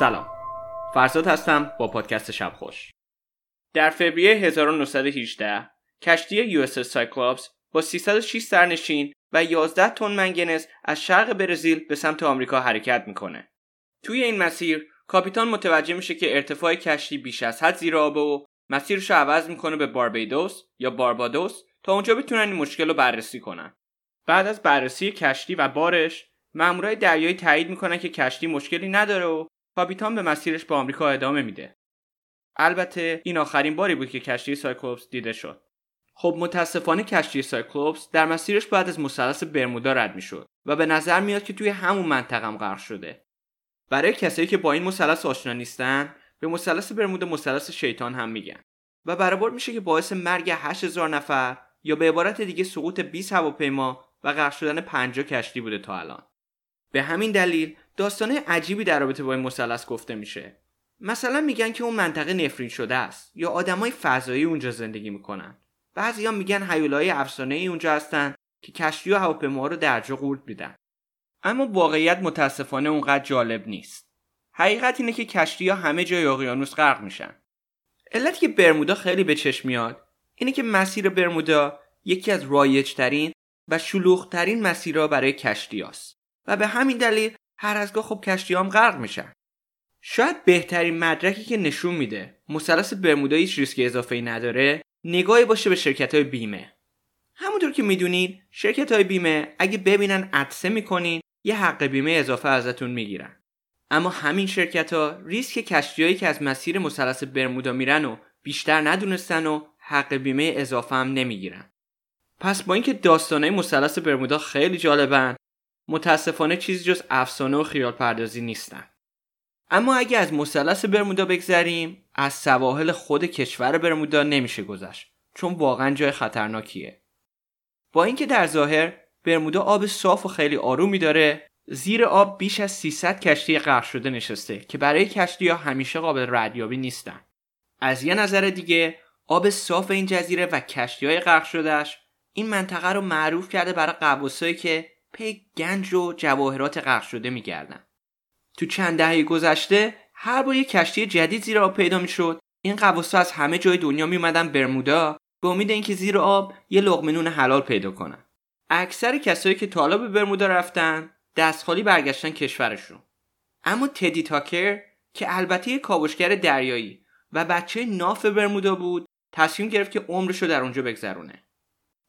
سلام فرزاد هستم با پادکست شب خوش در فوریه 1918 کشتی یو اس با 306 سرنشین و 11 تن منگنز از شرق برزیل به سمت آمریکا حرکت می‌کنه. توی این مسیر کاپیتان متوجه میشه که ارتفاع کشتی بیش از حد زیر آبه و مسیرش رو عوض می‌کنه به باربیدوس یا باربادوس تا اونجا بتونن این مشکل رو بررسی کنن. بعد از بررسی کشتی و بارش مامورای دریایی تایید می‌کنن که کشتی مشکلی نداره و کاپیتان به مسیرش به آمریکا ادامه میده. البته این آخرین باری بود که کشتی سایکلوپس دیده شد. خب متاسفانه کشتی سایکلوپس در مسیرش بعد از مثلث برمودا رد می‌شد و به نظر میاد که توی همون منطقه هم غرق شده. برای کسایی که با این مثلث آشنا نیستن به مثلث برمودا مثلث شیطان هم میگن و برابر میشه که باعث مرگ 8000 نفر یا به عبارت دیگه سقوط 20 هواپیما و غرق شدن 50 کشتی بوده تا الان. به همین دلیل داستانه عجیبی در رابطه با این مثلث گفته میشه. مثلا میگن که اون منطقه نفرین شده است یا آدمای فضایی اونجا زندگی می‌کنن. بعضیا میگن هیولای افسانه ای اونجا هستن که کشتی و هواپیما رو درجا قورت میدن. اما واقعیت متاسفانه اونقدر جالب نیست. حقیقت اینه که کشتی ها همه جای اقیانوس غرق میشن. علتی که برمودا خیلی به چشم میاد اینه که مسیر برمودا یکی از رایجترین و شلوغترین مسیرها برای کشتی هاست. و به همین دلیل هر از گاه خب کشتی هم غرق میشن. شاید بهترین مدرکی که نشون میده مثلث برمودا هیچ ریسک اضافه ای نداره نگاهی باشه به شرکت های بیمه. همونطور که می‌دونید شرکت های بیمه اگه ببینن عدسه می‌کنین یه حق بیمه اضافه ازتون می‌گیرن. اما همین شرکت ها ریسک کشتیهایی که از مسیر مثلث برمودا میرن و بیشتر ندونستن و حق بیمه اضافه هم نمی‌گیرن. پس با اینکه داستانه مثلث برمودا خیلی جالبن متاسفانه چیزی جز افسانه و خیال پردازی نیستن. اما اگه از مثلث برمودا بگذریم از سواحل خود کشور برمودا نمیشه گذشت چون واقعا جای خطرناکیه. با اینکه در ظاهر برمودا آب صاف و خیلی آرومی داره زیر آب بیش از 300 کشتی غرق شده نشسته که برای کشتی ها همیشه قابل ردیابی نیستن. از یه نظر دیگه آب صاف این جزیره و کشتی های غرق شدهش این منطقه رو معروف کرده برای قبوسایی که پی گنج و جواهرات غرق شده میگردن. تو چند دهه گذشته هر بار یه کشتی جدید زیر آب پیدا می‌شد. این قواسا از همه جای دنیا میومدن برمودا به امید اینکه زیر آب یه لقمه حلال پیدا کنن. اکثر کسایی که تا به برمودا رفتن دست خالی برگشتن کشورشون. اما تدی تاکر که البته یه کاوشگر دریایی و بچه ناف برمودا بود تصمیم گرفت که عمرش رو در اونجا بگذرونه.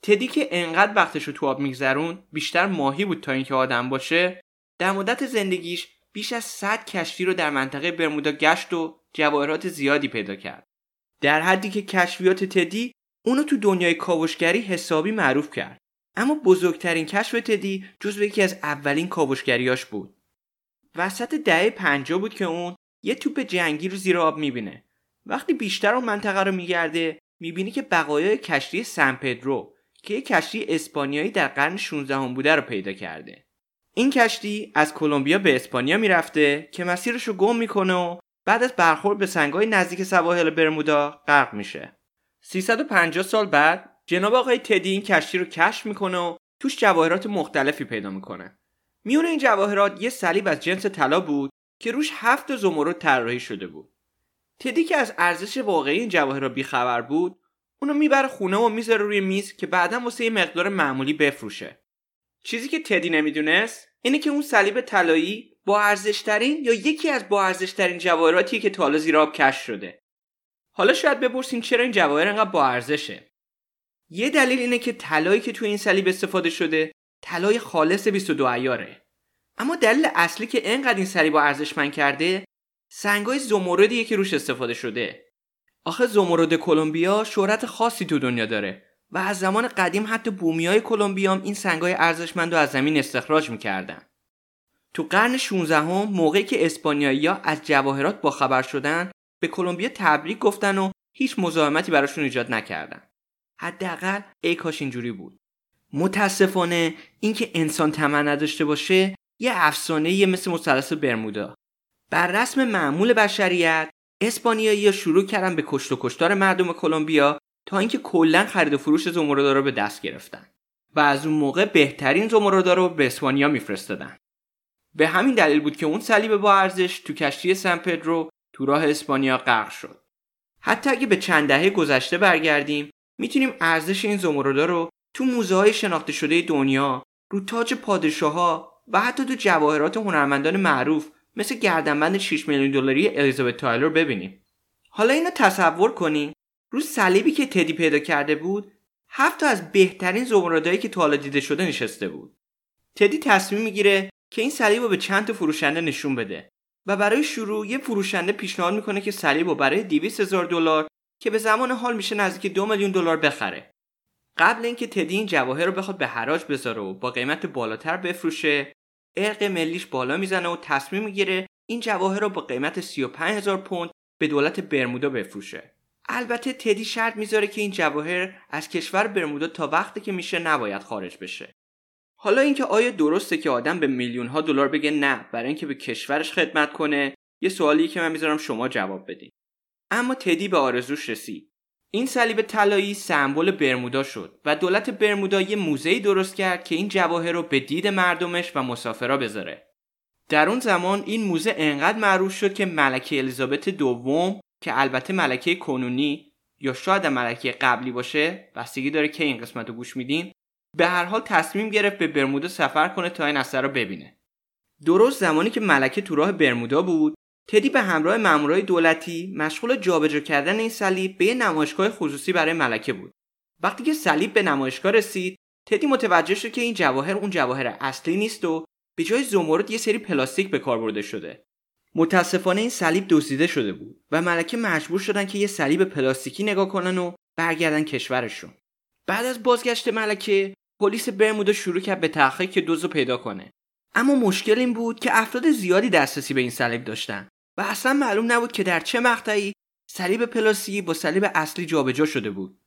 تدی که انقدر وقتش رو تو آب میگذرون بیشتر ماهی بود تا اینکه آدم باشه در مدت زندگیش بیش از 100 کشتی رو در منطقه برمودا گشت و جواهرات زیادی پیدا کرد. در حدی که کشفیات تدی اونو تو دنیای کاوشگری حسابی معروف کرد. اما بزرگترین کشف تدی جزو یکی از اولین کاوشگریاش بود. وسط دهه 50 بود که اون یه توپ جنگی رو زیر آب می‌بینه. وقتی بیشتر اون منطقه رو میگرده می‌بینی که بقایای کشتی سن پدرو که یک کشتی اسپانیایی در قرن 16 هم بوده رو پیدا کرده. این کشتی از کلمبیا به اسپانیا می‌رفته که مسیرش رو گم می‌کنه و بعد از برخورد به سنگای نزدیک سواحل برمودا غرق میشه. 350 سال بعد جناب آقای تدی این کشتی رو کشف می‌کنه و توش جواهرات مختلفی پیدا می‌کنه. میون این جواهرات یه صلیب از جنس طلا بود که روش هفت زمرد طراحی شده بود. تدی که از ارزش واقعی این جواهرات بیخبر بود اونو می‌بره خونه و می‌ذاره روی میز که بعدا واسه یه مقدار معمولی بفروشه. چیزی که تدی نمی‌دونست اینه که اون صلیب طلایی با ارزشترین یا یکی از با ارزشترین جواهراتیه که تا حالا زیر آب کشف شده. حالا شاید بپرسیم چرا این جواهر انقدر با ارزشه؟ یه دلیل اینه که طلایی که توی این صلیب استفاده شده طلای خالص 22 ایاره اما دلیل اصلی که انقدر این صلیب با ارزشمند کرده سنگای زمردیه که روش استفاده شده. آخه زمرد کلمبیا شهرت خاصی تو دنیا داره و از زمان قدیم حتی بومیای هم این سنگای ارزشمند رو از زمین استخراج می‌کردن. تو قرن 16 هم موقعی که اسپانیایی‌ها از جواهرات با خبر شدن به کلمبیا تبریک گفتن و هیچ مزاحمتی براشون ایجاد نکردن. حداقل ای کاش اینجوری بود. متاسفانه اینکه انسان طمع نداشته باشه یه افسانه مثل مثلث برمودا. بر رسم معمول بشریت اسپانیایی شروع کردن به کشت و کشتار مردم کلمبیا تا اینکه کلا خرید و فروش زمردا رو به دست گرفتن و از اون موقع بهترین زمردا رو به اسپانیا میفرستادن. به همین دلیل بود که اون صلیب با ارزش تو کشتی سن پدرو تو راه اسپانیا غرق شد. حتی اگه به چند دهه گذشته برگردیم می‌تونیم ارزش این زمردا رو تو موزه های شناخته شده دنیا رو تاج پادشاه ها و حتی تو جواهرات هنرمندان معروف مثل گردنبند 6 میلیون دلاری الیزابت تایلر ببینیم حالا اینو تصور کنیم رو صلیبی که تدی پیدا کرده بود هفت تا از بهترین زمردایی که تا حالا دیده شده نشسته بود. تدی تصمیم می‌گیره که این صلیب رو به چند تا فروشنده نشون بده و برای شروع یه فروشنده پیشنهاد می‌کنه که صلیب رو برای 200 هزار دلار که به زمان حال میشه نزدیک دو میلیون دلار بخره. قبل اینکه تدی این جواهر رو بخواد به حراج بذاره و با قیمت بالاتر بفروشه ارق ملیش بالا می‌زنه و تصمیم می‌گیره این جواهر رو با قیمت 35 هزار پوند به دولت برمودا بفروشه. البته تدی شرط می‌ذاره که این جواهر از کشور برمودا تا وقتی که میشه نباید خارج بشه. حالا اینکه آیا درسته که آدم به میلیون ها دلار بگه نه برای اینکه به کشورش خدمت کنه یه سوالی که من می‌ذارم شما جواب بدین. اما تدی به آرزوش رسید. این صلیب طلایی سمبل برمودا شد و دولت برمودا یه موزه‌ای درست کرد که این جواهر رو به دید مردمش و مسافرا بذاره. در اون زمان این موزه انقدر معروف شد که ملکه الیزابت دوم که البته ملکه کنونی یا شاید ملکه قبلی باشه بستگی داره که این قسمت رو گوش میدین به هر حال تصمیم گرفت به برمودا سفر کنه تا این اثر رو ببینه. درست زمانی که ملکه تو راه برمودا بود تدی به همراه مامورای دولتی مشغول جابجا کردن این صلیب به نمایشگاه خصوصی برای ملکه بود. وقتی که صلیب به نمایشگاه رسید تدی متوجه شد که این جواهر اون جواهر اصلی نیست و به جای زمرد یه سری پلاستیک به کار برده شده. متاسفانه این صلیب دزدیده شده بود و ملکه مجبور شدن که یه صلیب پلاستیکی نگاه کنن و برگردن کشورشون. بعد از بازگشت ملکه پلیس برمودا شروع کرد به تحقیق که دزد پیدا کنه. اما مشکل این بود که افراد زیادی دسترسی به این صلیب داشتن. و اصلا معلوم نبود که در چه مقطعی صلیب پلاستیکی با صلیب اصلی جابجا شده بود.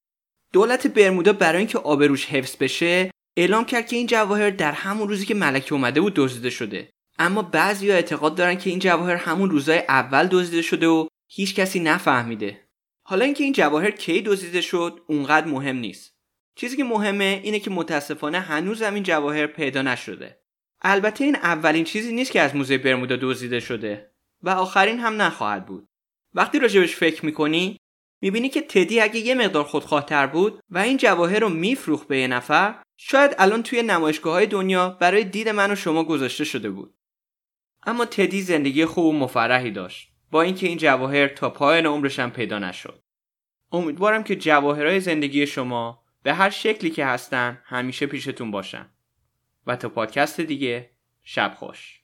دولت برمودا برای اینکه آبروش حفظ بشه اعلام کرد که این جواهر در همون روزی که ملکه اومده بود دزدیده شده. اما بعضی اعتقاد دارن که این جواهر همون روزای اول دزدیده شده و هیچ کسی نفهمیده. حالا اینکه این جواهر کی دزدیده شد اونقدر مهم نیست. چیزی که مهمه اینه که متاسفانه هنوز این جواهر پیدا نشده. البته این اولین چیزی نیست که از موزه برمودا دزدیده شده. و آخرین هم نخواهد بود. وقتی راجبش فکر می‌کنی می‌بینی که تدی اگه یه مقدار خودخواهتر بود و این جواهر رو میفروخت به یه نفر شاید الان توی نمایشگاه های دنیا برای دید من و شما گذاشته شده بود. اما تدی زندگی خوب و مفرحی داشت با اینکه این جواهر تا پایان عمرش هم پیدا نشد. امیدوارم که جواهرهای زندگی شما به هر شکلی که هستن همیشه پیشتون باشن. و تا پادکست دیگه شب خوش.